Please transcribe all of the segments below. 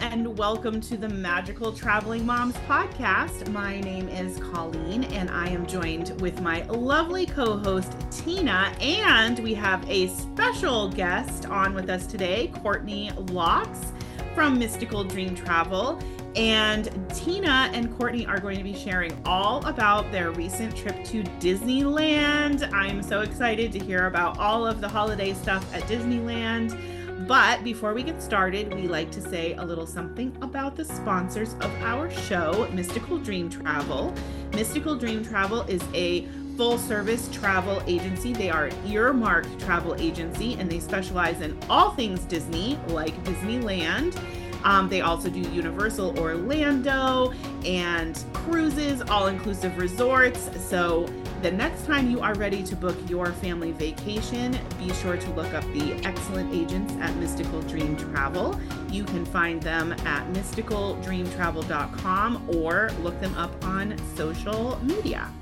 And welcome to the Magical Traveling Moms podcast. My name is Colleen, and I am joined with my lovely co host, Tina. And we have a special guest on with us today, Courtney Locks from Mystical Dream Travel. And Tina and Courtney are going to be sharing all about their recent trip to Disneyland. I'm so excited to hear about all of the holiday stuff at Disneyland. But before we get started, we like to say a little something about the sponsors of our show, Mystical Dream Travel. Mystical Dream Travel is a full service travel agency. They are an earmarked travel agency and they specialize in all things Disney, like Disneyland. Um, they also do Universal Orlando and cruises, all inclusive resorts. So the next time you are ready to book your family vacation, be sure to look up the excellent agents at Mystical Dream Travel. You can find them at mysticaldreamtravel.com or look them up on social media.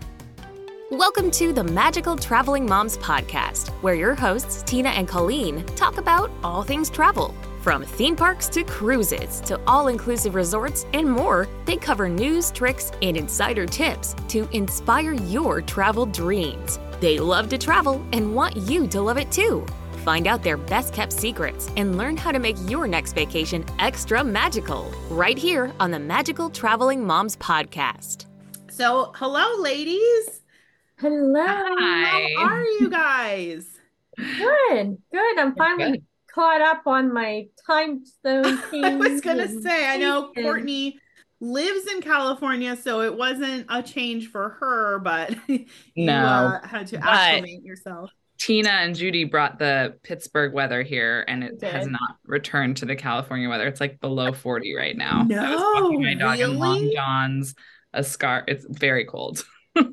Welcome to the Magical Traveling Moms podcast, where your hosts, Tina and Colleen, talk about all things travel. From theme parks to cruises to all inclusive resorts and more, they cover news, tricks, and insider tips to inspire your travel dreams. They love to travel and want you to love it too. Find out their best kept secrets and learn how to make your next vacation extra magical right here on the Magical Traveling Moms podcast. So, hello, ladies. Hello. Hi. How are you guys? Good, good. I'm finally good. Caught up on my time zone. I was gonna say, I know Courtney lives in California, so it wasn't a change for her, but you no, uh, had to acclimate yourself. Tina and Judy brought the Pittsburgh weather here, and it has not returned to the California weather. It's like below 40 right now. No, I was walking my dog really? in long johns, a scarf. It's very cold.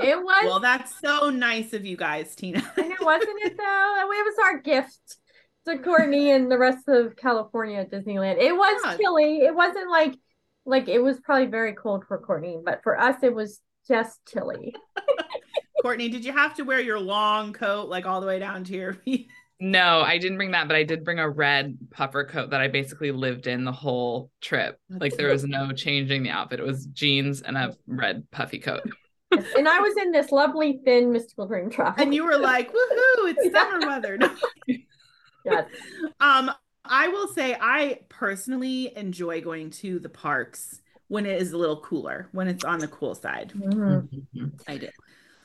It was. Well, that's so nice of you guys, Tina. and it wasn't it though. It was our gift to Courtney and the rest of California at Disneyland. It was yeah. chilly. It wasn't like like it was probably very cold for Courtney, but for us it was just chilly. Courtney, did you have to wear your long coat like all the way down to your feet? No, I didn't bring that, but I did bring a red puffer coat that I basically lived in the whole trip. Like there was no changing the outfit. It was jeans and a red puffy coat and I was in this lovely thin mystical dream travel. And you were like, woohoo, it's summer weather. yes. Um, I will say I personally enjoy going to the parks when it is a little cooler, when it's on the cool side. Mm-hmm. I do.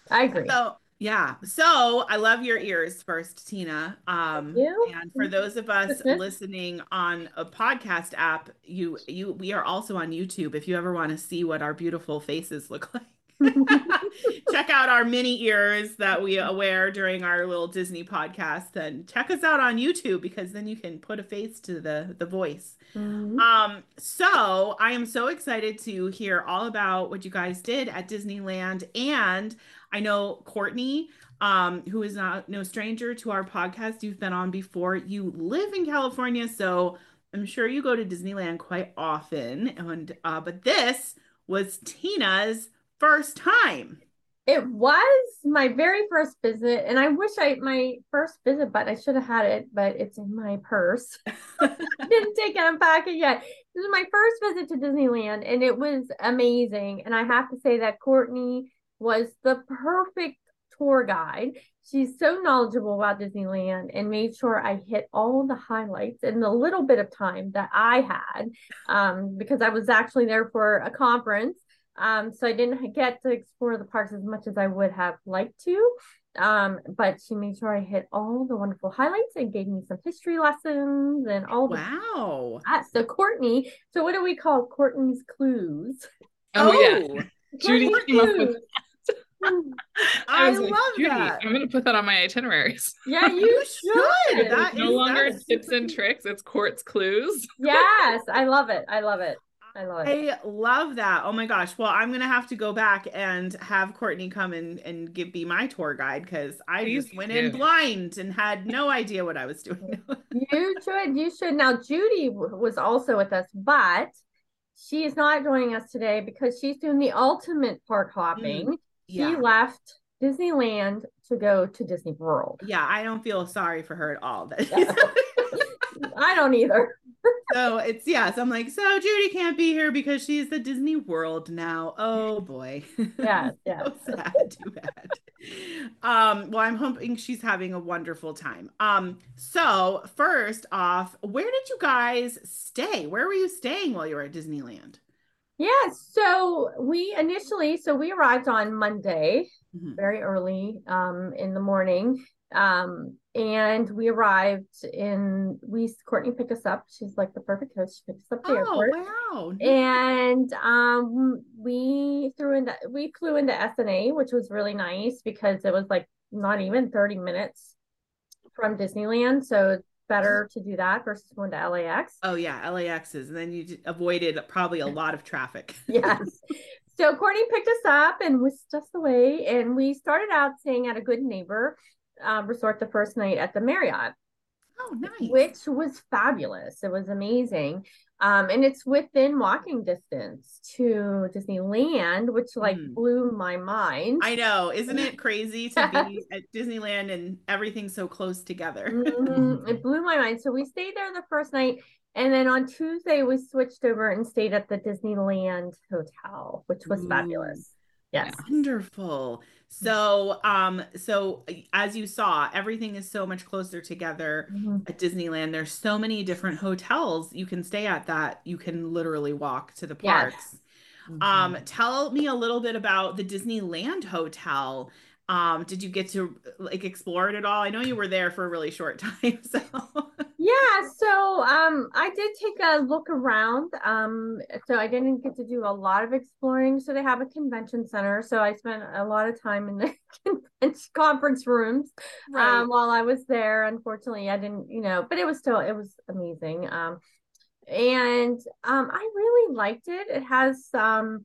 I agree. So yeah. So I love your ears first, Tina. Um and for those of us listening on a podcast app, you you we are also on YouTube if you ever want to see what our beautiful faces look like. check out our mini ears that we wear during our little Disney podcast. And check us out on YouTube because then you can put a face to the the voice. Mm-hmm. Um, so I am so excited to hear all about what you guys did at Disneyland. And I know Courtney, um, who is not no stranger to our podcast. You've been on before. You live in California, so I'm sure you go to Disneyland quite often. And uh, but this was Tina's first time. It was my very first visit, and I wish I my first visit, but I should have had it, but it's in my purse. didn't take it, unpack it yet. This is my first visit to Disneyland, and it was amazing. And I have to say that Courtney was the perfect tour guide. She's so knowledgeable about Disneyland and made sure I hit all the highlights in the little bit of time that I had um, because I was actually there for a conference um, so I didn't get to explore the parks as much as I would have liked to. Um, but she made sure I hit all the wonderful highlights and gave me some history lessons and all the wow. Ah, so Courtney, so what do we call Courtney's clues? Oh, oh yeah. Judy clues. I, I love like, that. I'm gonna put that on my itineraries. Yeah, you should. that no is, longer tips and tricks. It's Court's clues. Yes, I love it. I love it. I love it. I love that. Oh my gosh. Well, I'm gonna have to go back and have Courtney come and and give be my tour guide because I Please just went do. in blind and had no idea what I was doing. you should. You should. Now, Judy was also with us, but she is not joining us today because she's doing the ultimate park hopping. Mm, yeah. She left Disneyland to go to Disney World. Yeah, I don't feel sorry for her at all. I don't either. So it's yes. I'm like, so Judy can't be here because she's the Disney World now. Oh boy. Yeah, yeah. so sad. Too bad. Um, well, I'm hoping she's having a wonderful time. Um, so first off, where did you guys stay? Where were you staying while you were at Disneyland? Yeah, so we initially, so we arrived on Monday, Mhm. very early um, in the morning. Um, and we arrived in, we, Courtney picked us up. She's like the perfect host. She picked us up at the Oh airport. wow. And um, we threw into, we flew into SNA, which was really nice because it was like not even 30 minutes from Disneyland. So it's better to do that versus going to LAX. Oh yeah, LAXs, and then you avoided probably a lot of traffic. yes. So Courtney picked us up and whisked us away, and we started out staying at a good neighbor uh, resort the first night at the Marriott, Oh, nice. which was fabulous. It was amazing, um, and it's within walking distance to Disneyland, which like Mm. blew my mind. I know, isn't it crazy to be at Disneyland and everything so close together? Mhm. It blew my mind. So we stayed there the first night. And then on Tuesday, we switched over and stayed at the Disneyland Hotel, which was fabulous. Yes. Wonderful. So, um, so as you saw, everything is so much closer together Mhm. at Disneyland. There's so many different hotels you can stay at that you can literally walk to the Yes. parks. Um, tell me a little bit about the Disneyland Hotel. Um, did you get to like explore it at all? I know you were there for a really short time, so Yeah, so um I did take a look around. Um so I didn't get to do a lot of exploring. So they have a convention center. So I spent a lot of time in the conference rooms um while I was there. Unfortunately, I didn't, you know, but it was still it was amazing. Um and um I really liked it. It has um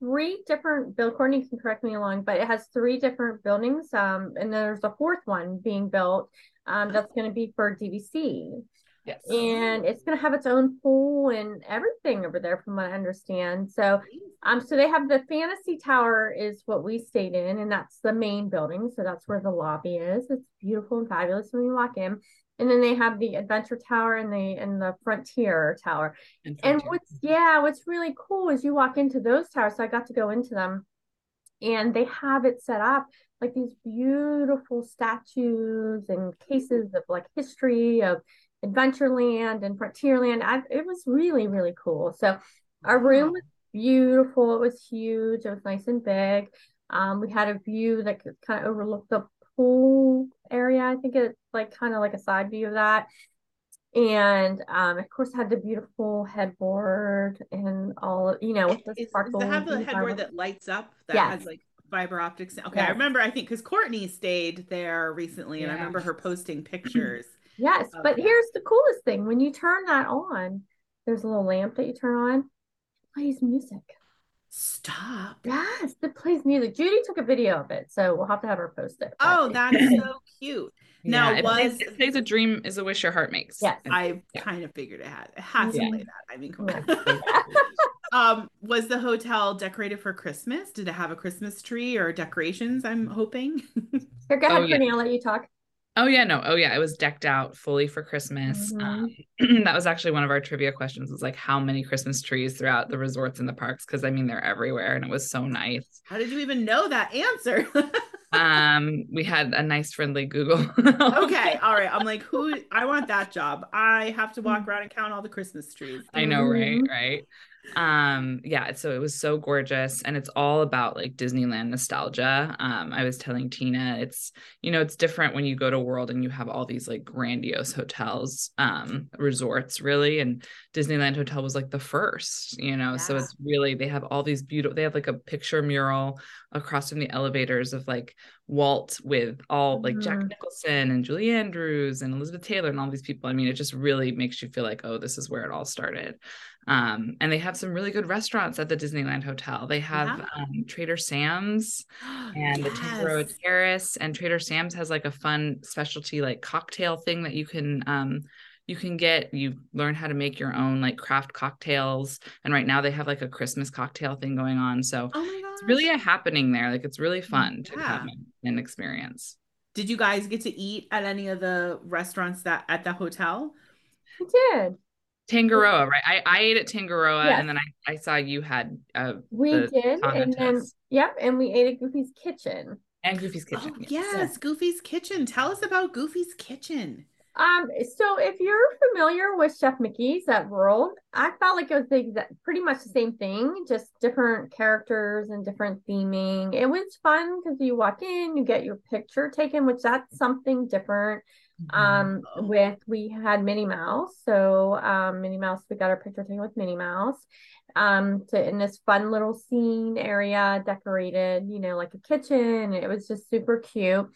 three different Bill Courtney can correct me along, but it has three different buildings. Um and there's a fourth one being built um that's going to be for DVC Yes. and it's going to have its own pool and everything over there from what i understand. So um so they have the fantasy tower is what we stayed in and that's the main building. So that's where the lobby is. It's beautiful and fabulous when you walk in. And then they have the adventure tower and the and the frontier tower. And Frontier. what's yeah what's really cool is you walk into those towers. So i got to go into them and they have it set up like these beautiful statues and cases of like history of Adventureland and Frontierland. I, it was really, really cool. So our room was beautiful. It was huge. It was nice and big. Um, we had a view that could kind of overlook the pool area. I think it's like kind of like a side view of that. And um, of course, had the beautiful headboard and all, you know, with the Is, does it have the headboard that lights up that Yes. has like fiber optics? Okay, I remember. I think because Courtney stayed there recently, and I remember her posting pictures. Yes, but that. here's the coolest thing. When you turn that on, there's a little lamp that you turn on, it plays music. Stop! Yes, it plays music. Judy took a video of it, so we'll have to have her post it. but- Oh, that's so cute. Now, Yeah, it plays- was- it plays a dream is a wish your heart makes. Yes. I Yeah. kind of figured it had. It has Yeah. to play that. I mean, come on. um, was the hotel decorated for Christmas? Did it have a Christmas tree or decorations? I'm hoping. Here, go ahead, Oh, yeah. Brittany. I'll let you talk. Oh yeah, no. Oh yeah, it was decked out fully for Christmas. Mhm. Um, that was actually one of our trivia questions. Was like how many Christmas trees throughout the resorts and the parks? Because I mean they're everywhere, and it was so nice. How did you even know that answer? Um, we had a nice friendly Google. okay, all right. I'm like, who? I want that job. I have to walk around and count all the Christmas trees. I know, right? Mhm. Right. Um, yeah, so it was so gorgeous and it's all about like Disneyland nostalgia. Um, I was telling Tina, it's you know, it's different when you go to World and you have all these like grandiose hotels, um, resorts really, and Disneyland Hotel was like the first, you know. So it's really they have all these beautiful they have like a picture mural across from the elevators of like Walt with all like Jack Mhm. Nicholson and Julie Andrews and Elizabeth Taylor and all these people. I mean, it just really makes you feel like, oh, this is where it all started. Um, and they have some really good restaurants at the Disneyland Hotel. They have Yeah. um, Trader Sam's and the Tangaroa Yes. Terrace, and Trader Sam's has like a fun specialty like cocktail thing that you can um you can get you learn how to make your own like craft cocktails and right now they have like a christmas cocktail thing going on so Oh it's really a happening there like it's really fun to have Yeah. an- an experience Did you guys get to eat at any of the restaurants that at the hotel? I did. Tangaroa, right? I, I ate at Tangaroa Yes. and then I, I saw you had uh We did, and then yep, and we ate at Goofy's Kitchen. and Goofy's Kitchen. Oh yes, Goofy's Kitchen. Tell us about Goofy's Kitchen. Um, so if you're familiar with Chef Mickey's at World, I felt like it was the exact, pretty much the same thing, just different characters and different theming. It was fun because you walk in, you get your picture taken, which that's something different. Mhm. Um, Oh. with we had Minnie Mouse, so um, Minnie Mouse, we got our picture taken with Minnie Mouse. Um, to in this fun little scene area, decorated, you know, like a kitchen. It was just super cute.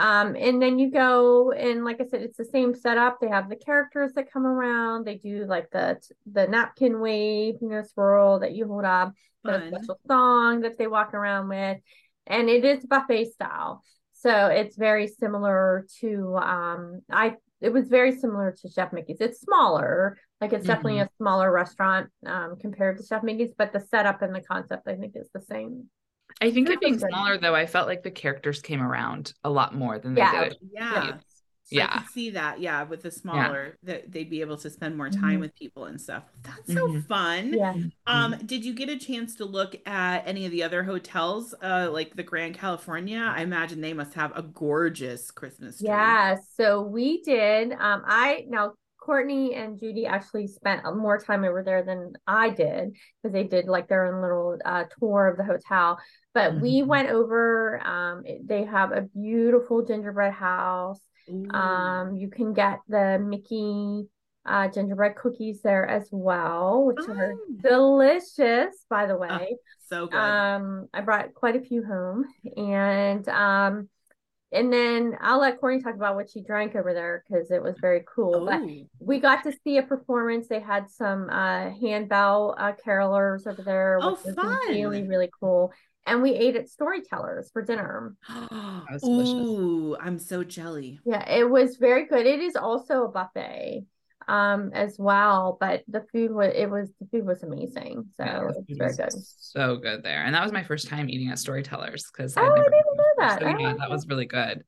Um, and then you go and like I said, it's the same setup. They have the characters that come around. They do like the the napkin wave, you know, swirl that you hold up, the special song that they walk around with, and it is buffet style. So it's very similar to um I it was very similar to Chef Mickey's. It's smaller, like it's definitely a smaller restaurant um compared to Chef Mickey's, but the setup and the concept I think is the same. I think it being smaller though, I felt like the characters came around a lot more than they Yeah. did. Yeah. So Yeah. I could see that. Yeah, with the smaller, that they'd be able to spend more time Mhm. with people and stuff. That's so Mhm. fun. Yeah. Um, did you get a chance to look at any of the other hotels, uh, like the Grand Californian? I imagine they must have a gorgeous Christmas tree. Yeah, so we did. Um, I now Courtney and Judy actually spent more time over there than I did because they did like their own little uh, tour of the hotel. But we Mhm. went over. Um, they have a beautiful gingerbread house. Ooh. Um, you can get the Mickey uh, gingerbread cookies there as well, which are Oh. delicious, by the way. so good. Um, I brought quite a few home, and um, and then I'll let Courtney talk about what she drank over there because it was very cool. But we got to see a performance. They had some uh handbell uh carolers over there, Oh, which was fun. really really cool. And we ate at Storytellers for dinner. was. Ooh, I'm so jelly. Yeah, it was very good. It is also a buffet um as well, but the food was it was the food was amazing. So Yeah, it's very good. So good there. And that was my first time eating at Storytellers because Oh, I didn't know that. So yeah, Oh. that was really good.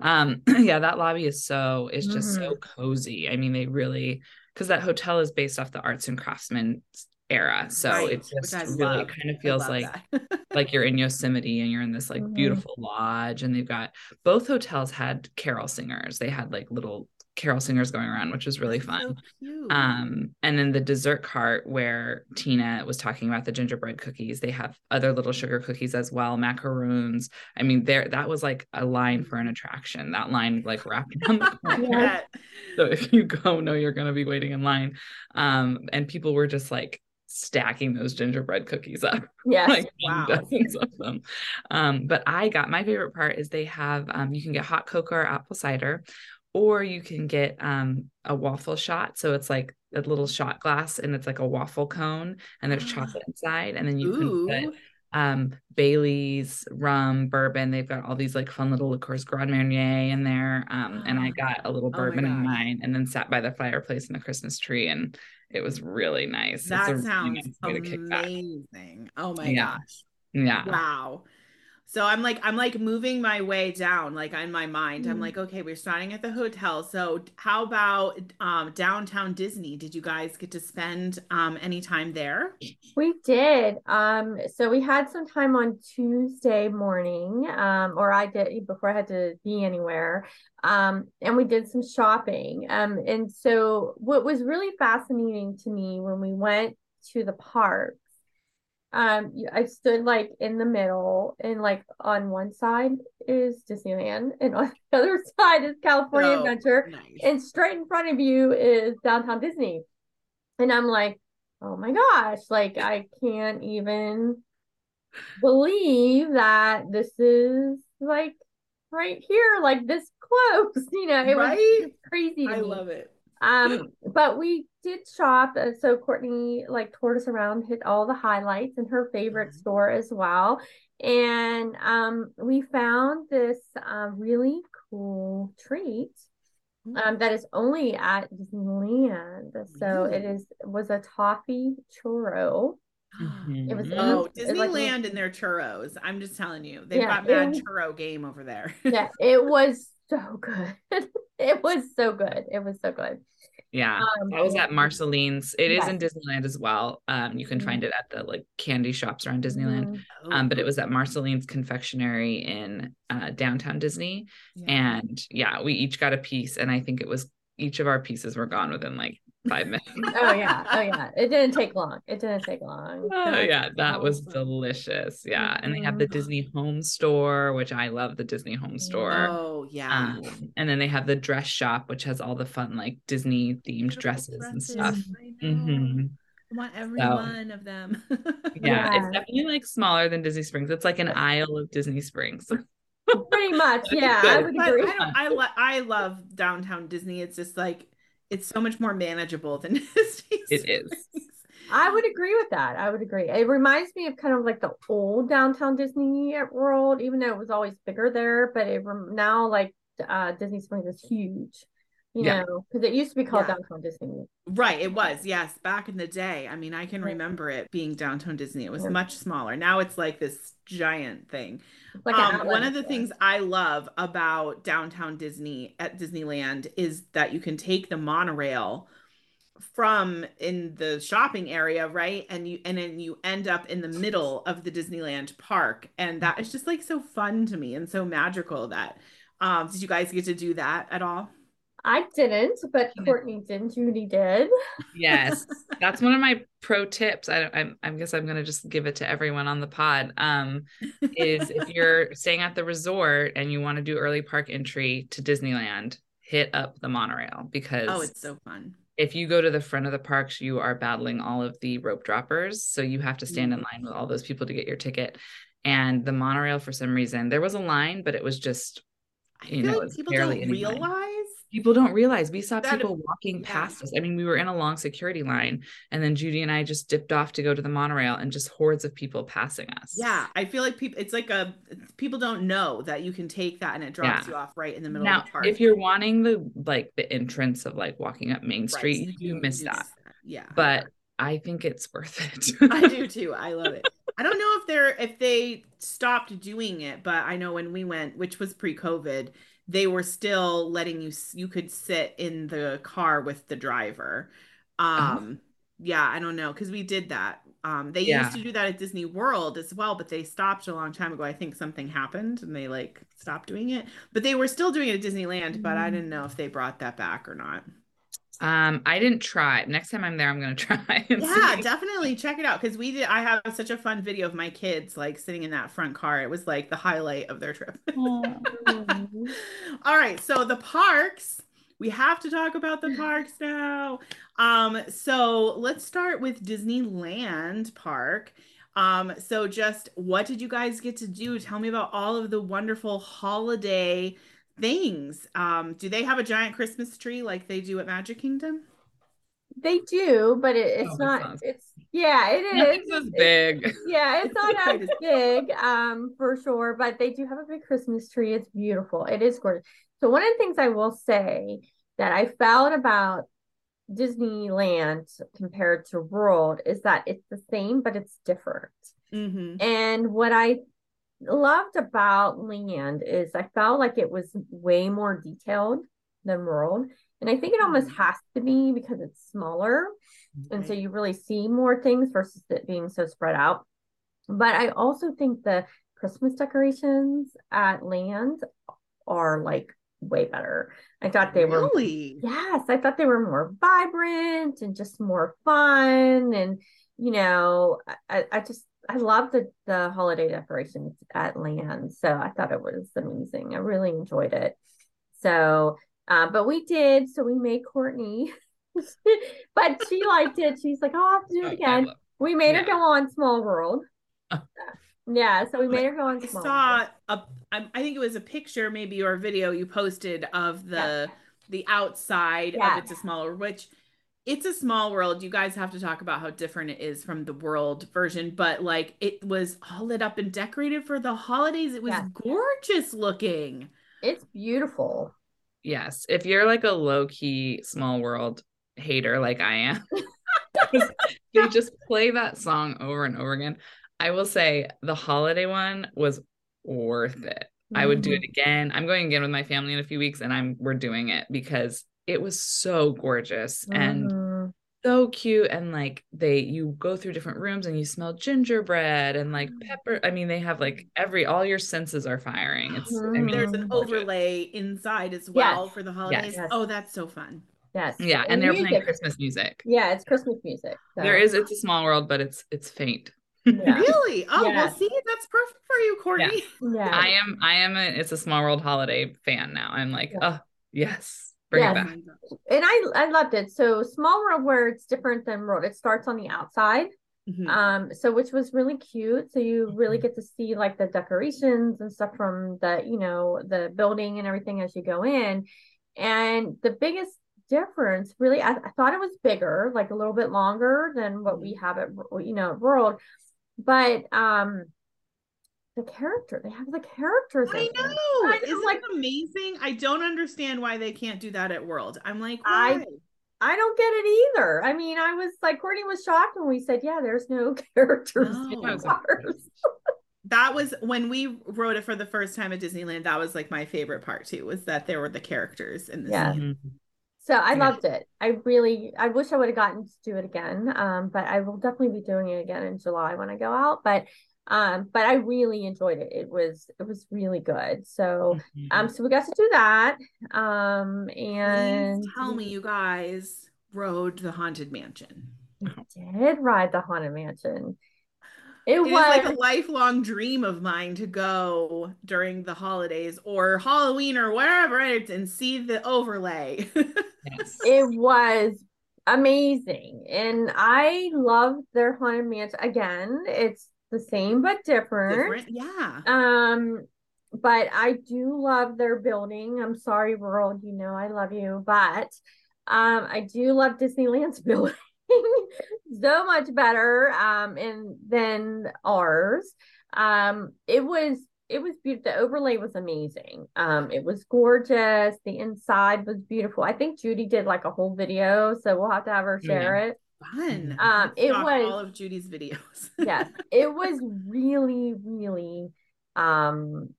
Um, yeah, that lobby is so it's just so Mm-hmm. cozy. I mean, they really because that hotel is based off the arts and craftsmen era. So Right, it just really love. kind of feels like like you're in Yosemite and you're in this like Mhm. beautiful lodge and they've got both hotels had carol singers. They had like little carol singers going around, which was really fun. so. Um, and then the dessert cart where Tina was talking about the gingerbread cookies, they have other little sugar cookies as well, macaroons. I mean, there that was like a line for an attraction. That line like wrapped around the. Yeah. So if you go, know you're gonna be waiting in line. Um, and people were just like stacking those gingerbread cookies up Yes. like Wow. dozens of them. Um, but I got my favorite part is they have um, you can get hot cocoa or apple cider, or you can get um a waffle shot. So it's like a little shot glass and it's like a waffle cone and there's chocolate inside, and then you can put um Bailey's, rum, bourbon. They've got all these like fun little liqueurs, Grand Marnier in there. Um, and I got a little Oh bourbon in mine and then sat by the fireplace in the Christmas tree and it was really nice. That really sounds nice kick back. amazing. Oh my Yeah. gosh. Yeah. Wow. So I'm like I'm like moving my way down like in my mind. I'm Mhm. like okay, we're starting at the hotel. So how about um downtown Disney? Did you guys get to spend um any time there? We did. Um, so we had some time on Tuesday morning, um, or I did before I had to be anywhere. Um, and we did some shopping. Um, and so what was really fascinating to me when we went to the parks, um, I stood like in the middle, and like on one side is Disneyland, and on the other side is California Oh, Adventure, nice. and straight in front of you is downtown Disney. And I'm like, oh my gosh, like I can't even believe that this is like right here, like this close. You know, it Right? was crazy to I me. love it. Um, but we did shop. uh, So Courtney like toured us around, hit all the highlights in her favorite Mhm. store as well. And um, we found this uh, really cool treat um, that is only at Disneyland. So it Really? is was a toffee churro. It was Mhm. Oh, It's like- Disneyland and their churros. I'm just telling you. They've Yeah, got mad it- churro game over there. Yeah, it was so good. it was so good. It was so good. Yeah, Um, that was at Marceline's. It is in Disneyland as well. Um, you can Mhm. find it at the like candy shops around Disneyland. Mhm. Um, but it was at Marceline's Confectionery in uh, downtown Disney, Yeah. and yeah, we each got a piece, and I think it was each of our pieces were gone within like five minutes. Oh yeah, oh yeah. It didn't take long. It didn't take long. Oh yeah, that was awesome. delicious. Yeah, and they have the Mhm. Disney Home Store, which I love the Disney Home Store. Oh yeah. Um, and then they have the dress shop, which has all the fun like Disney themed Beautiful dresses, and stuff. I know. hmm I want every one of them. Yeah, it's definitely like smaller than Disney Springs. It's like an aisle of Disney Springs. Pretty much, yeah. I good. would agree. I, don't, I, lo- I love downtown Disney. It's just like it's so much more manageable than Disney. It is. I would agree with that. I would agree. It reminds me of kind of like the old downtown Disney World, even though it was always bigger there. But it rem- now like uh, Disney Springs is huge, you Yeah. know, because it used to be called Yeah. downtown Disney. Right, it was. Yes, back in the day. I mean, I can remember it being downtown Disney. It was Yeah. much smaller. Now it's like this giant thing. Like um, one of the things I love about downtown Disney at Disneyland is that you can take the monorail from in the shopping area, right? And you and then you end up in the middle of the Disneyland park. And that is just like so fun to me and so magical that um did you guys get to do that at all? I didn't, but Courtney did. Judy did. Yes, that's one of my pro tips. I, I, I guess I'm gonna just give it to everyone on the pod. Um, is if you're staying at the resort and you want to do early park entry to Disneyland, hit up the monorail because Oh, it's so fun. if you go to the front of the parks, you are battling all of the rope droppers. So you have to stand in line with all those people to get your ticket. And the monorail, for some reason, there was a line, but it was just I You feel know, like people barely don't any line. People don't realize we saw That- people walking past us. I mean, we were in a long security line, and then Judy and I just dipped off to go to the monorail, and just hordes of people passing us. Yeah, I feel like people. It's like a people don't know that you can take that and it drops Yeah. you off right in the middle Now, of the park. if you're wanting the like the entrance of like walking up Main Right, Street, you do miss that. Yeah, But I think it's worth it. I do too. I love it. I don't know if they're if they stopped doing it, but I know when we went, which was pre-COVID, they were still letting you you could sit in the car with the driver. Uh-huh. Um yeah, I don't know cuz we did that. Um they Yeah. used to do that at Disney World as well, but they stopped a long time ago. I think something happened and they like stopped doing it. But they were still doing it at Disneyland, but I Mm. didn't know if they brought that back or not. Um, I didn't try. Next time I'm there, I'm gonna try. and Yeah, see. definitely check it out because we did. I have such a fun video of my kids like sitting in that front car. It was like the highlight of their trip. All right, so the parks. We have to talk about the parks now. Um, so let's start with Disneyland Park. Um, so just what did you guys get to do? Tell me about all of the wonderful holiday things. Um, do they have a giant Christmas tree like they do at Magic Kingdom? They do, but it, it's Oh, not. sounds- It's yeah, it is. Nothing's as It's- big. Yeah, it's not as as- big, um, for sure, but they do have a big Christmas tree. It's beautiful. It is gorgeous. So one of the things I will say that I felt about Disneyland compared to World is that it's the same, but it's different. Mm-hmm. And what I loved about Land is I felt like it was way more detailed than World. And I think it almost Mhm. has to be because it's smaller. And so you really see more things versus it being so spread out. But I also think the Christmas decorations at Land are like way better. I thought they were really Yes, I thought they were more vibrant and just more fun. And, you know, I, I just, I love the, the holiday decorations at Land. So I thought it was amazing. I really enjoyed it. So, uh, but we did. So we made Courtney, but she liked it. She's like, oh, I'll have to do it again. well, We made her go on Small World. Oh. Yeah. So we made her go on I Small saw World. a I I think it was a picture maybe or a video you posted of the the outside Yeah. of It's a Small World, which it's a small world. You guys have to talk about how different it is from the world version, but like it was all lit up and decorated for the holidays. It was Yeah. gorgeous looking. It's beautiful. Yes, if you're like a low key small world hater like I am, they just play that song over and over again. I will say the holiday one was worth it. I would do it Mhm. again. I'm going again with my family in a few weeks and I'm we're doing it because it was so gorgeous and Mhm. so cute and like they you go through different rooms and you smell gingerbread and like Mm. pepper i mean they have like every all your senses are firing it's i Mhm. mean There's an gorgeous. overlay inside as well Yes. for the holidays. Yes. Oh, that's so fun. yes. yeah and they're playing christmas music Yeah, it's Christmas music. so- there is it's a small world but it's it's faint Yeah. Really? Oh, well, Yes. see, that's perfect for you, Courtney. Yeah. i am i am a it's a small world holiday fan now i'm like Yeah. oh yes bring Yes. it back and I I loved it. So small world where it's different than world. It starts on the outside. Mhm. Um, so which was really cute. So you really Mhm. get to see like the decorations and stuff from the, you know, the building and everything as you go in. And the biggest difference, really, I, I thought it was bigger, like a little bit longer than what we have at, you know, at World. But um, the character, they have the characters. I know. I know, Isn't like- amazing? I don't understand why they can't do that at World. I'm like, I- why? I don't get it either. I mean, I was like, Courtney was shocked when we said, yeah, there's no characters No. in ours. that was when we wrote it for the first time at Disneyland. That was like my favorite part too, was that there were the characters in the Yeah. scene. Mhm. So I Yeah. loved it. I really, I wish I would have gotten to do it again. Um, but I will definitely be doing it again in July when I go out. But, um, but I really enjoyed it. It was, it was really good. So, um, so we got to do that. Um, and Please tell me you guys rode the Haunted Mansion. we did ride the Haunted Mansion. It, It was like a lifelong dream of mine to go during the holidays or Halloween or wherever and see the overlay. yes. it was amazing and i love their haunted mansion again it's the same but different, Different, yeah. um but i do love their building. I'm sorry world you know i love you but um i do love disneyland's building so much better um and than ours. Um it was it was beautiful the overlay was amazing. Um it was gorgeous. The inside was beautiful. I think judy did like a whole video so we'll have to have her Oh, share it Fun. Um, it was- all of Judy's videos. yes it was really really um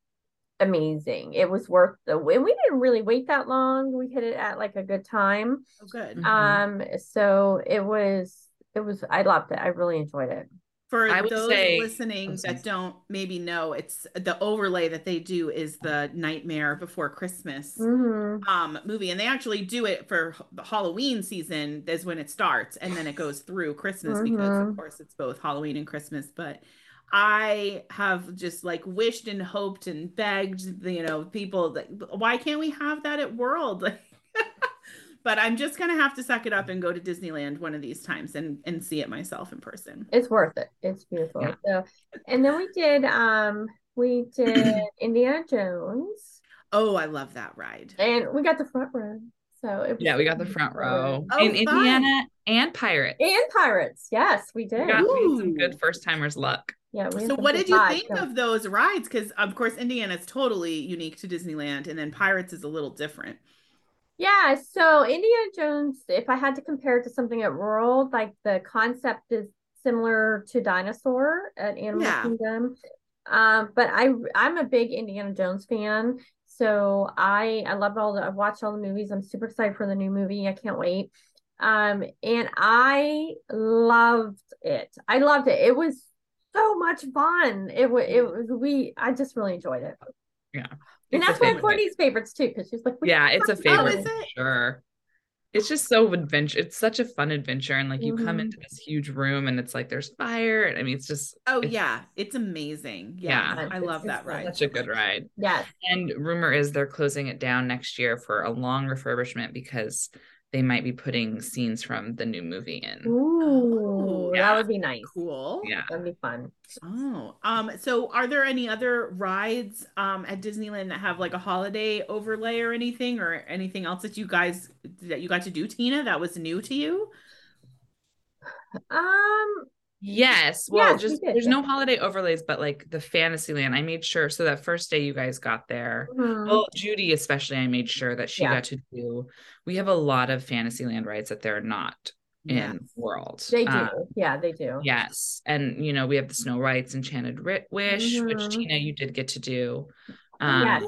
amazing it was worth the and we didn't really wait that long we hit it at like a good time Oh, good. Mhm. um so it was it was i loved it i really enjoyed it For I those say- listening that don't maybe know, it's the overlay that they do is the Nightmare Before Christmas Mhm. um movie, and they actually do it for the Halloween season. Is when it starts, and then it goes through Christmas because of Mhm. course it's both Halloween and Christmas. But I have just like wished and hoped and begged, you know, people that why can't we have that at World? but I'm just gonna have to suck it up and go to Disneyland one of these times and and see it myself in person. it's worth it it's beautiful Yeah. so and then we did um we did indiana jones Oh, I love that ride. and we got the front row so it was yeah we got the front row Oh, in fun. indiana and pirates and pirates yes we did we got, we had some Ooh. good first timers luck yeah So what did you vibes, think so- of those rides? Because of course Indiana is totally unique to Disneyland, and then Pirates is a little different. Yeah, so Indiana Jones, if I had to compare it to something at World, like the concept is similar to Dinosaur at Animal Yeah. Kingdom. Um, but I I'm a big Indiana Jones fan. So I I love all the I've watched all the movies. I'm super excited for the new movie. I can't wait. Um, and I loved it. I loved it. It was so much fun. It was it was we I just really enjoyed it. Yeah. And that's one of favorite. Courtney's favorites too, because she's like, "We yeah it's a Oh, favorite is it? sure it's just so adventure it's such a fun adventure and like you come Mhm. into this huge room and it's like there's fire and i mean it's just Oh it's yeah, it's amazing. Yeah, Yeah. I love It's- that ride. such a good ride Yes. and rumor is they're closing it down next year for a long refurbishment because they might be putting scenes from the new movie in Ooh, Yeah. that would be nice. Cool. yeah That'd be fun. Oh, um, so are there any other rides um at Disneyland that have like a holiday overlay or anything, or anything else that you guys that you got to do, Tina, that was new to you? Um, Yes. Well, just did, there's no holiday overlays, but like the Fantasyland, I made sure. So that first day you guys got there, mhm. well, Judy especially, I made sure that she Yeah. got to do. We have a lot of Fantasyland rides that they're not in Yeah. World. they do. Uh, yeah, they do. yes, and you know we have the Snow White's Enchanted Ri- Wish, which Mhm. Tina you did get to do. Um, Yes.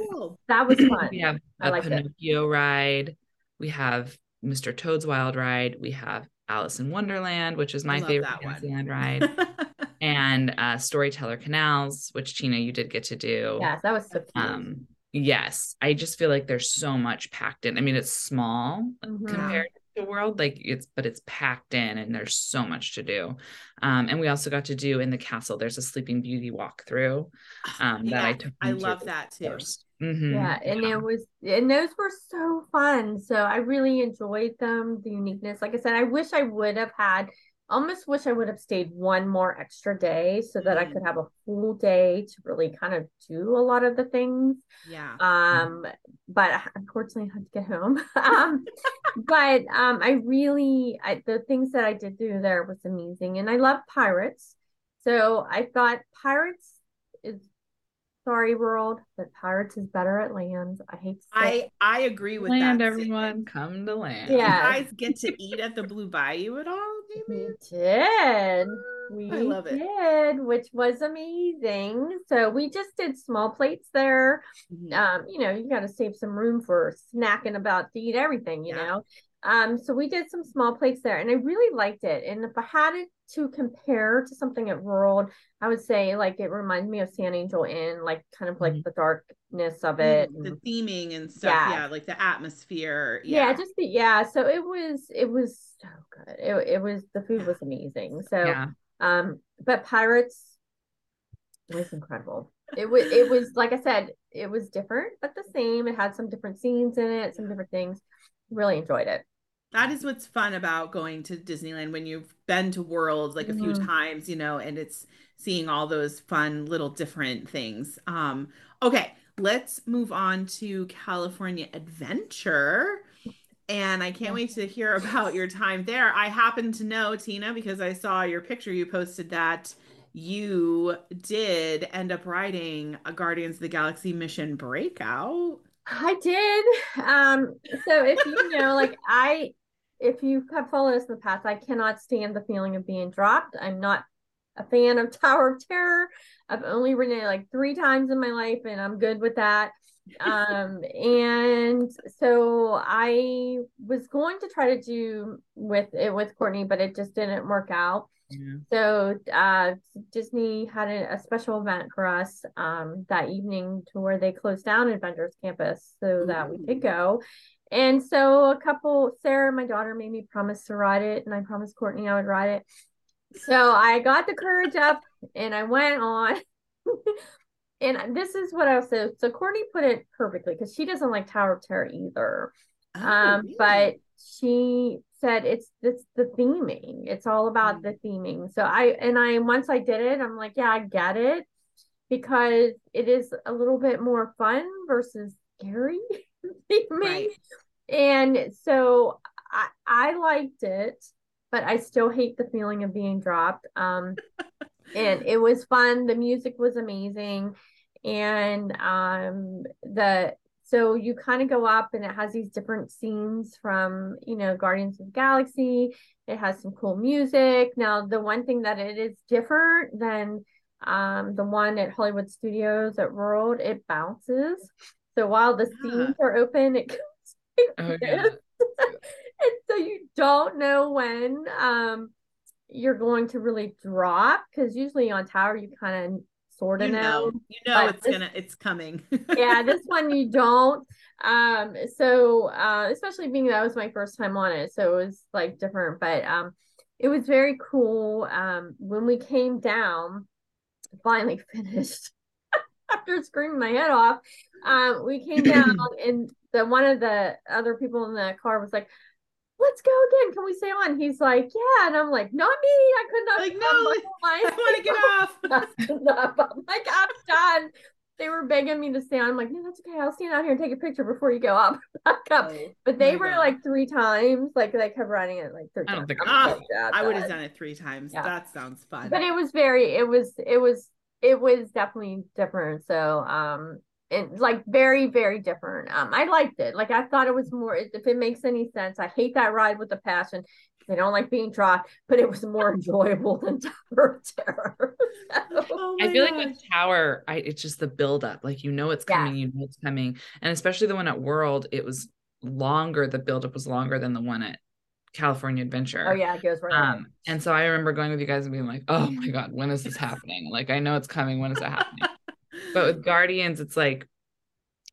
That was fun. We have I a liked it. Pinocchio ride. we have Mr. Toad's Wild Ride, we have Alice in Wonderland, which is my favorite Disneyland ride, and uh, Storyteller Canals, which Tina you did get to do. Yes, that was so cute. Um, yes, I just feel like there's so much packed in. I mean, it's small Mhm. compared to the World, like it's but it's packed in, and there's so much to do. Um, and we also got to do in the castle. There's a Sleeping Beauty walkthrough um, that I took. I love that too. first. Mhm. Yeah, and it was, and those were so fun. So I really enjoyed them, the uniqueness. Like I said, I wish I would have had, almost wish I would have stayed one more extra day so that I Mhm. could have a full day to really kind of do a lot of the things. Yeah. Um, but unfortunately, I had to get home. um, but um, I really, I, the things that I did do there was amazing, and I love pirates. So I thought pirates is sorry world, but pirates is better at land. I hate I I agree with land, that. everyone, come to land. Did you Yeah. guys get to eat at the Blue Bayou at all? we Maybe. did. We I love it. did, which was amazing. So we just did small plates there. Mhm. um, you know, you got to save some room for snacking about to eat everything, you Yeah. know. Um, so we did some small plates there, and I really liked it. And if I had it to compare to something at World, I would say like it reminds me of San Angel Inn, like kind of like Mhm. the darkness of it. Mm, the theming and stuff. Yeah. Yeah, like the atmosphere. yeah. Yeah. just the yeah. So it was it was so good. It it was the food was amazing. So Yeah. um, but Pirates was incredible. It was it was like I said, it was different but the same. It had some different scenes in it, some different things. Really enjoyed it. That is what's fun about going to Disneyland when you've been to World like a few Mhm. times, you know, and it's seeing all those fun little different things. Um, okay, let's move on to California Adventure. And I can't wait to hear about your time there. I happen to know, Tina, because I saw your picture you posted that you did end up riding a Guardians of the Galaxy mission breakout. I did. Um, so if you know, like I if you have followed us in the past, I cannot stand the feeling of being dropped. I'm not a fan of Tower of Terror. I've only ridden it like three times in my life and I'm good with that. um and so I was going to try to do with it with Courtney, but it just didn't work out. Yeah. So uh, Disney had a, a special event for us um, that evening to where they closed down Avengers Campus so that we could go. And so a couple, Sarah, my daughter, made me promise to ride it, and I promised Courtney I would ride it. So I got the courage up and I went on. and this is what I was so so Courtney put it perfectly because she doesn't like Tower of Terror either Oh, um really? but she said it's it's the theming it's all about Mm. the theming so i and i once i did it i'm like yeah i get it because it is a little bit more fun versus scary theming Right. And so i i liked it but i still hate the feeling of being dropped. Um and it was fun. The music was amazing. And um the so you kind of go up and it has these different scenes from you know guardians of the galaxy. It has some cool music. Now the one thing that it is different than um the one at hollywood studios at world it bounces. So while the Yeah. scenes are open it Oh, yeah. and so you don't know when um you're going to really drop because usually on tower you kind of sort of you know. know, you know but it's this- gonna, it's coming. yeah, this one you don't. Um, so uh, especially being that was my first time on it, so it was like different, but um, it was very cool. Um, when we came down, finally finished after screaming my head off. Um, we came down and the one of the other people in the car was like, "Let's go again. Can we stay on?" He's like, "Yeah," and I'm like, "Not me. I could not." Like, no, I want to get off. I'm like, I'm done. They were begging me to stay on. I'm like, no, that's okay. I'll stand out here and take a picture before you go up. Back up. Oh, But they my were God. like three times. Like they kept running it like three I don't times. think I'm I- like, "Yeah, I would have done it three times. Yeah. That sounds fun. But it was very. It was. It was. It was definitely different. So um. And like very, very different. Um, I liked it. Like I thought it was more. If it makes any sense, I hate that ride with a passion. I don't like being dropped, but it was more enjoyable than Tower of Terror. So- Oh I my feel like with Tower, I it's just the build up. Like you know it's Yeah. coming, you know it's coming. And especially the one at World, it was longer. The buildup was longer than the one at California Adventure. Oh yeah, it goes right. Um, and so I remember going with you guys and being like, "Oh my god, when is this happening? Like, I know it's coming. When is it happening?" but with Guardians, it's like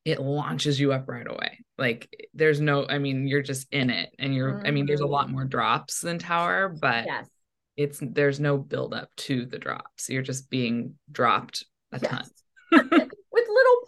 it launches you up right away. Like, there's no, I mean, you're just in it, and you're. I mean, there's a lot Mhm. more drops than Tower, but yes. it's there's no build up to the drops. You're just being dropped a ton Yes. Little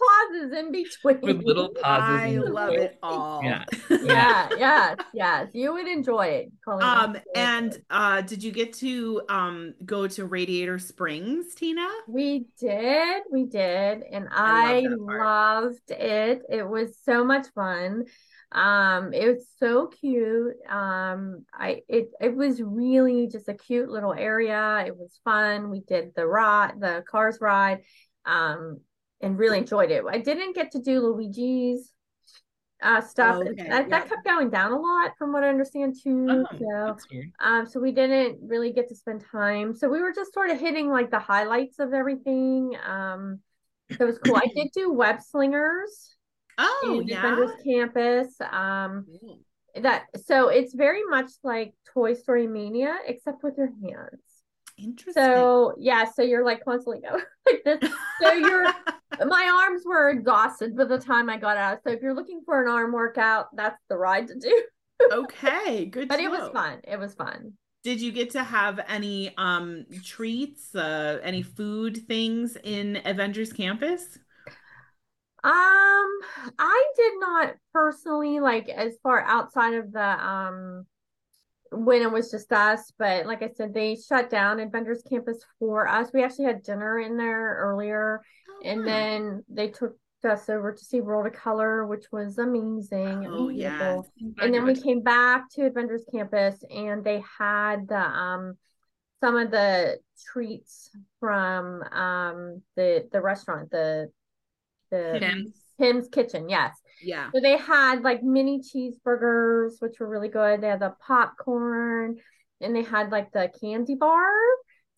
pauses in between. with little pauses. I love between. it all. Yeah. yeah, yeah. yes. You would enjoy it. Colleen. Um, and uh, did you get to um go to Radiator Springs, Tina? we did, we did, and I I, love that loved it. It was so much fun. Um, it was so cute. Um, I it it was really just a cute little area. It was fun. We did the ride, the cars ride, um, and really enjoyed it. I didn't get to do Luigi's uh stuff. Oh, okay, That, yeah. that kept going down a lot from what I understand too. Oh, so um, so we didn't really get to spend time. So we were just sort of hitting like the highlights of everything. Um, so it was cool. I did do web slingers Oh in yeah. Defenders Campus. Um, that so it's very much like Toy Story Mania, except with your hands. Interesting. So yeah, so you're like constantly going like this. So you're my arms were exhausted by the time I got out. So if you're looking for an arm workout, that's the ride to do. okay, good. But it was fun. It was fun. Did you get to have any um treats, uh any food things in Avengers Campus? Um, I did not personally like as far outside of the um when it was just us, but like I said, they shut down Avengers Campus for us. We actually had dinner in there earlier, Oh, and fun. then they took us over to see World of Color, which was amazing. Oh yeah. And then we came back to Avengers Campus, and they had the um some of the treats from um the the restaurant, the the Pym's. Pym's Kitchen, yes. Yeah. So they had like mini cheeseburgers, which were really good. They had the popcorn and they had like the candy bar.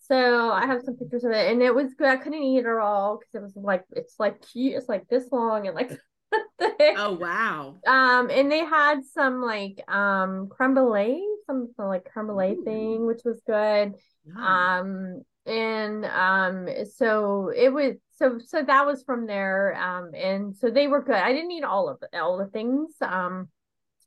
So I have some pictures of it and it was good. I couldn't eat it all because it was like it's like cute, it's like this long and like thick. Oh wow. Um, and they had some like um creme brulee, some, some like creme brulee Ooh. thing, which was good. Um, and um, so it was so so that was from there. Um, and so they were good. I didn't eat all of all the things. Um,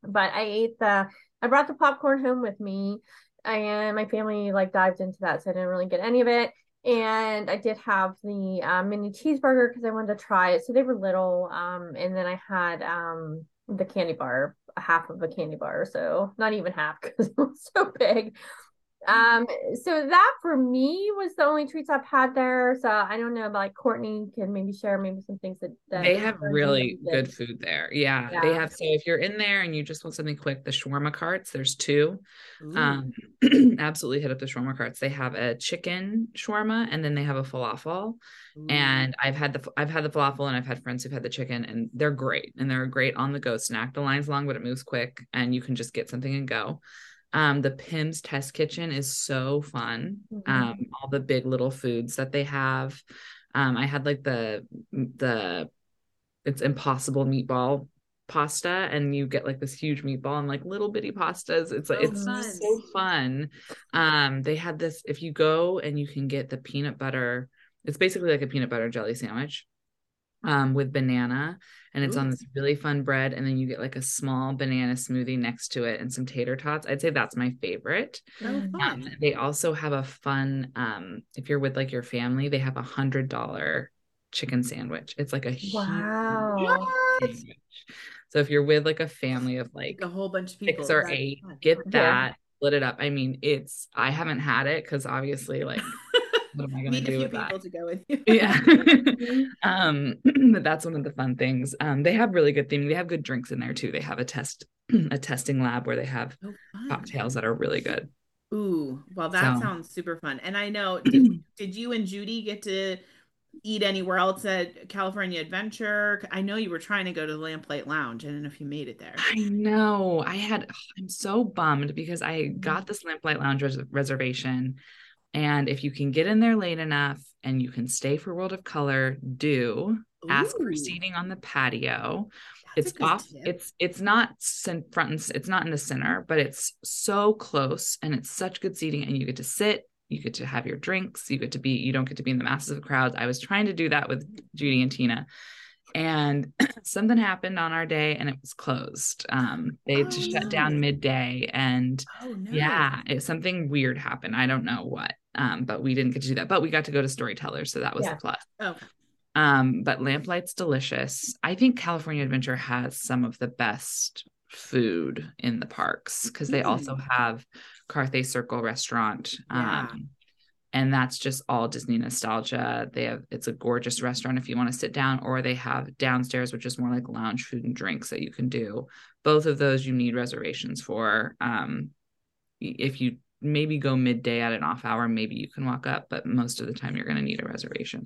but I ate the I brought the popcorn home with me, and my family like dived into that, so I didn't really get any of it. And I did have the uh, mini cheeseburger because I wanted to try it. So they were little. Um, and then I had um the candy bar, a half of a candy bar, so not even half because it was so big. Um, so that for me was the only treats I've had there. So I don't know about like Courtney can maybe share maybe some things that, that they have really good food there. Yeah, they have. So if you're in there and you just want something quick, the shawarma carts. There's two. Ooh. Um, absolutely hit up the shawarma carts. They have a chicken shawarma and then they have a falafel. Ooh. And I've had the I've had the falafel and I've had friends who've had the chicken and they're great and they're a great on the go snack. The line's long, but it moves quick and you can just get something and go. Um, the Pym's Test Kitchen is so fun. Mhm. Um, all the big little foods that they have. Um, I had like the the it's impossible meatball pasta and you get like this huge meatball and like little bitty pastas it's like it's fun. so fun um they had this if you go and you can get the peanut butter it's basically like a peanut butter jelly sandwich um with banana and it's on this really fun bread and then you get like a small banana smoothie next to it and some tater tots i'd say that's my favorite Oh, um, they also have a fun um if you're with like your family they have a hundred dollar chicken sandwich it's like a Wow. So if you're with like a family of like a whole bunch of people. six or eight fun. get Yeah. that split it up i mean it's i haven't had it because obviously like what am i gonna Need a do few with people that to go with you. yeah um but that's one of the fun things um they have really good theming they have good drinks in there too they have a test a testing lab where they have Oh, cocktails that are really good Ooh, well, that So- sounds super fun. And I know, did, did you and Judy get to eat anywhere else at California Adventure? I know you were trying to go to the Lamplight Lounge. I don't know if you made it there. I know. I had. I'm so bummed because I Mm-hmm. got this Lamplight Lounge res- reservation, And if you can get in there late enough and you can stay for World of Color, do ask for seating on the patio. that's it's off tip. it's it's not front and it's not in the center but it's so close and it's such good seating and you get to sit you get to have your drinks you get to be you don't get to be in the masses of crowds i was trying to do that with judy and tina and something happened on our day and it was closed um they had to Oh, shut no. down midday and Oh no. yeah it, something weird happened i don't know what um but we didn't get to do that but we got to go to storytellers so that was Yeah. the plus Okay. um, but Lamplight's delicious. I think California Adventure has some of the best food in the parks because they also have Carthay Circle restaurant. Yeah. Um, and that's just all Disney nostalgia. They have it's a gorgeous restaurant if you want to sit down, or they have downstairs, which is more like lounge food and drinks that you can do. Both of those you need reservations for. Um, if you maybe go midday at an off hour, maybe you can walk up, but most of the time you're going to need a reservation.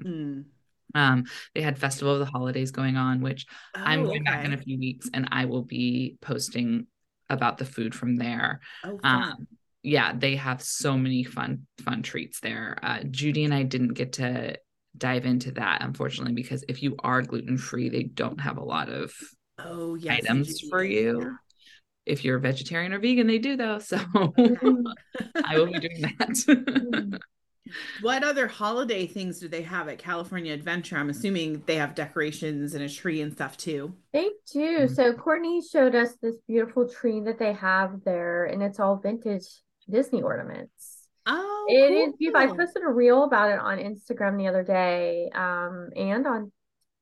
Mm. Um, they had Festival of the Holidays going on, which I'm Oh, going back in a few weeks and I will be posting about the food from there. Oh. Um, yeah, they have so many fun, fun treats there. Uh, Judy and I didn't get to dive into that, unfortunately, because if you are gluten free, they don't have a lot of oh yes. items Judy for is, you. If you're vegetarian or vegan, they do though. So. I will be doing that. Mm. What other holiday things do they have at California Adventure? I'm assuming they have decorations and a tree and stuff too. They do. Mhm. So Courtney showed us this beautiful tree that they have there, and it's all vintage Disney ornaments. Oh, It is beautiful. I posted a reel about it on Instagram the other day, um, and on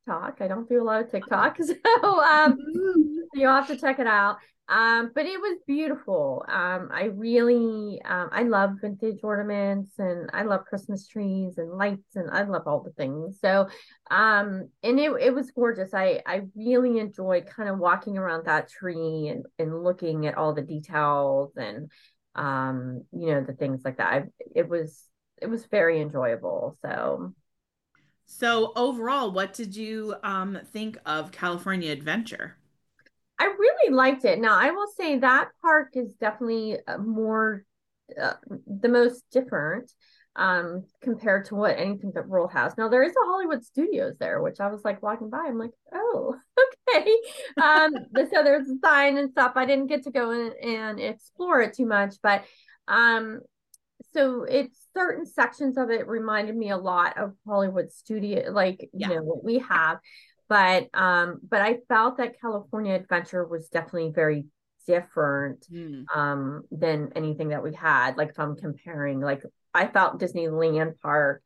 TikTok. I don't do a lot of TikTok, so um, you'll have to check it out. Um, but it was beautiful. Um, I really, um, I love vintage ornaments and I love Christmas trees and lights and I love all the things. So, um, and it, it was gorgeous. I, I really enjoyed kind of walking around that tree and, and looking at all the details and, um, you know, the things like that. I, it was, it was very enjoyable. So, So overall, what did you um think of California Adventure? I really liked it. Now, I will say that park is definitely uh, more uh, the most different um compared to what anything that World has. Now, there is a Hollywood Studios there, which I was like walking by. I'm like, oh, okay. Um, so there's a sign and stuff. I didn't get to go in and explore it too much, but um, so it's certain sections of it reminded me a lot of Hollywood Studio, like Yeah. you know what we have but um but i felt that california adventure was definitely very different Hmm. um than anything that we had like if i'm comparing like i felt disneyland park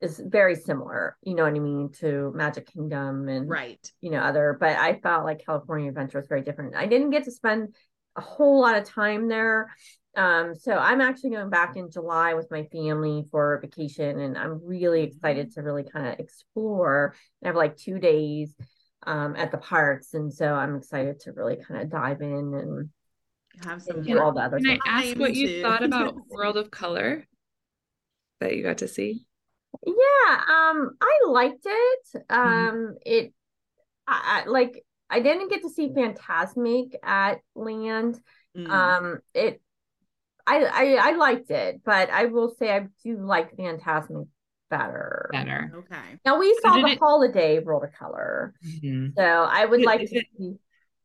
is very similar you know what i mean to magic kingdom and Right. you know other but i felt like california adventure was very different. I didn't get to spend a whole lot of time there. Um so i'm actually going back in july with my family for a vacation and i'm really excited to really kind of explore. I have like two days um at the parks and so i'm excited to really kind of dive in and, Have some and do all the other Can I stuff ask what you thought about World of Color that you got to see? yeah um i liked it Mm-hmm. um it I, I like i didn't get to see Fantasmic at land Mm. um it I, I i liked it but i will say i do like Fantasmic better Better. okay. now we saw the it- holiday roller of color Mhm. so i would Is- like is to it- see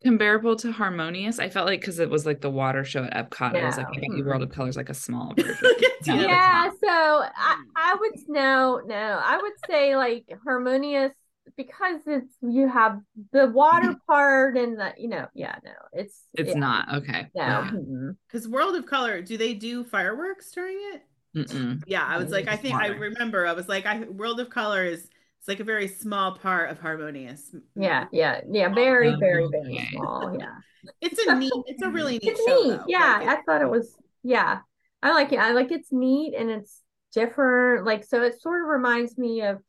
Comparable to Harmonious, I felt like because it was like the water show at Epcot. yeah. it was like, No. I bet World of Colors is like a small version. Look at No, you. it's yeah so I, Mm. I would no no i would say like harmonious because it's you have the water part and the you know yeah no it's It's yeah, not okay. no Yeah. Because World of Color, do they do fireworks during it? Mm-mm. Yeah, I was like, I It's think I remember. I was like, I World of Color is it's like a very small part of Harmonious. yeah yeah yeah very very very okay. small yeah It's a neat. It's a really neat it's show. neat though. yeah Like, i thought it was yeah i like it i like it's neat and it's different like so it sort of reminds me of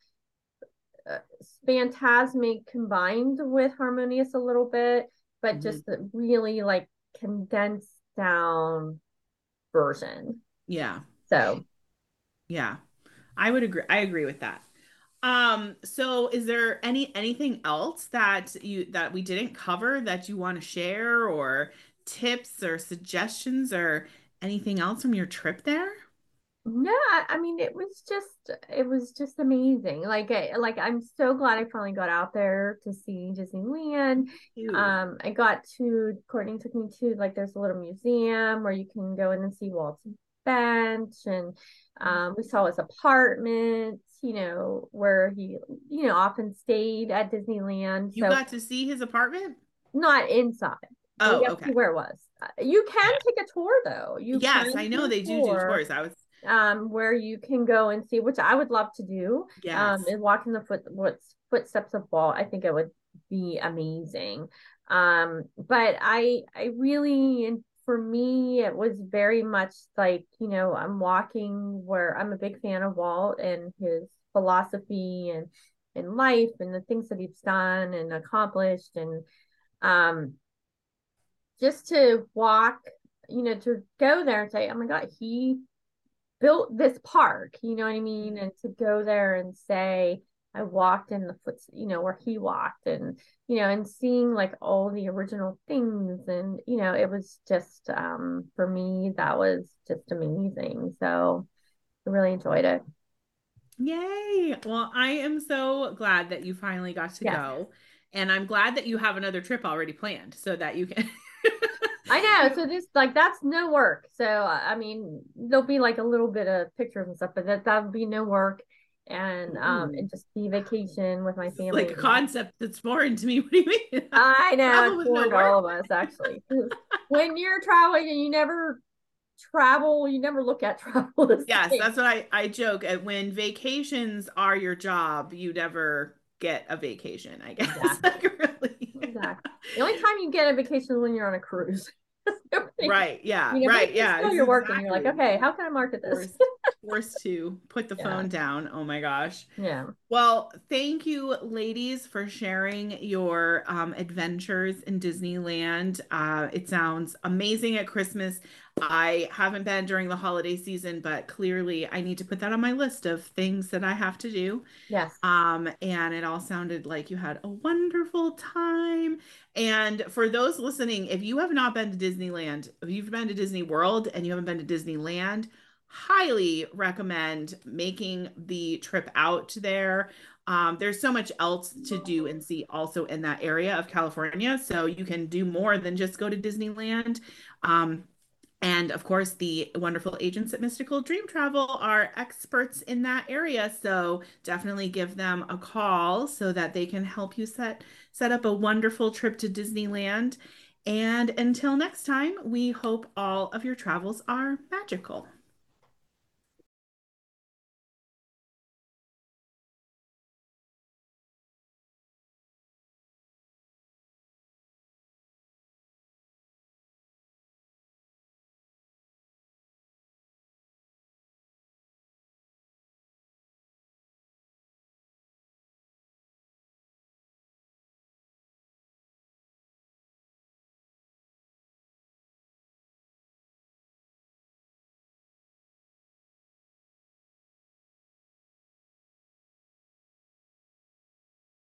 uh, Fantasmic combined with harmonious a little bit but Mhm. just a really like condensed down version yeah, so yeah. I would agree. I agree with that. Um, so is there any anything else that you that we didn't cover that you want to share or tips or suggestions or anything else from your trip there? no i mean it was just it was just amazing. Like I, like i'm so glad i finally got out there to see disneyland. Um i got to courtney took me to like there's a little museum where you can go in and see walt's bench and um we saw his apartment you know where he you know often stayed at disneyland you so got to see his apartment? not inside Oh, okay. where it was you can take a tour though you yes, can I know they do do tours. I was um, where you can go and see, which I would love to do. yes. Um, and walk in the foot what's footsteps of Walt. I think it would be amazing. Um, but I I really for me it was very much like, you know, I'm walking where I'm a big fan of Walt and his philosophy and in life and the things that he's done and accomplished and um just to walk, you know, to go there and say, Oh my god, he built this park, you know what I mean? And to go there and say, I walked in the foot, you know, where he walked and, you know, and seeing like all the original things. And, you know, it was just, um, for me, that was just amazing. So I really enjoyed it. Yay. Well, I am so glad that you finally got to Yes. go. And I'm glad that you have another trip already planned so that you can. I know. So this, like, that's no work. So, I mean, there'll be like a little bit of pictures and stuff, but that, that would be no work. And, um, Ooh. and just be vacation with my family. like a concept that's foreign to me. What do you mean? I know it's foreign to all of us actually. when you're traveling and you never travel, you never look at travel. yes, that's what I, I joke. And when vacations are your job, you never get a vacation, I guess. Exactly. Like, really. Exactly. The only time you get a vacation is when you're on a cruise. Right. Yeah. you know, right. Yeah. You're working. You're like, okay, how can I market this? Forced, forced to put the Yeah. phone down. Oh my gosh. yeah. Well, thank you, ladies, for sharing your um, adventures in Disneyland. Uh, it sounds amazing at Christmas. I haven't been during the holiday season, but clearly I need to put that on my list of things that I have to do. Yes. Um, and it all sounded like you had a wonderful time. And for those listening, if you have not been to Disneyland, if you've been to Disney World and you haven't been to Disneyland, highly recommend making the trip out there. Um, there's so much else to do and see also in that area of California. So you can do more than just go to Disneyland. Um, and of course, the wonderful agents at Mystical Dream Travel are experts in that area. So definitely give them a call so that they can help you set set up a wonderful trip to Disneyland. And until next time, we hope all of your travels are magical.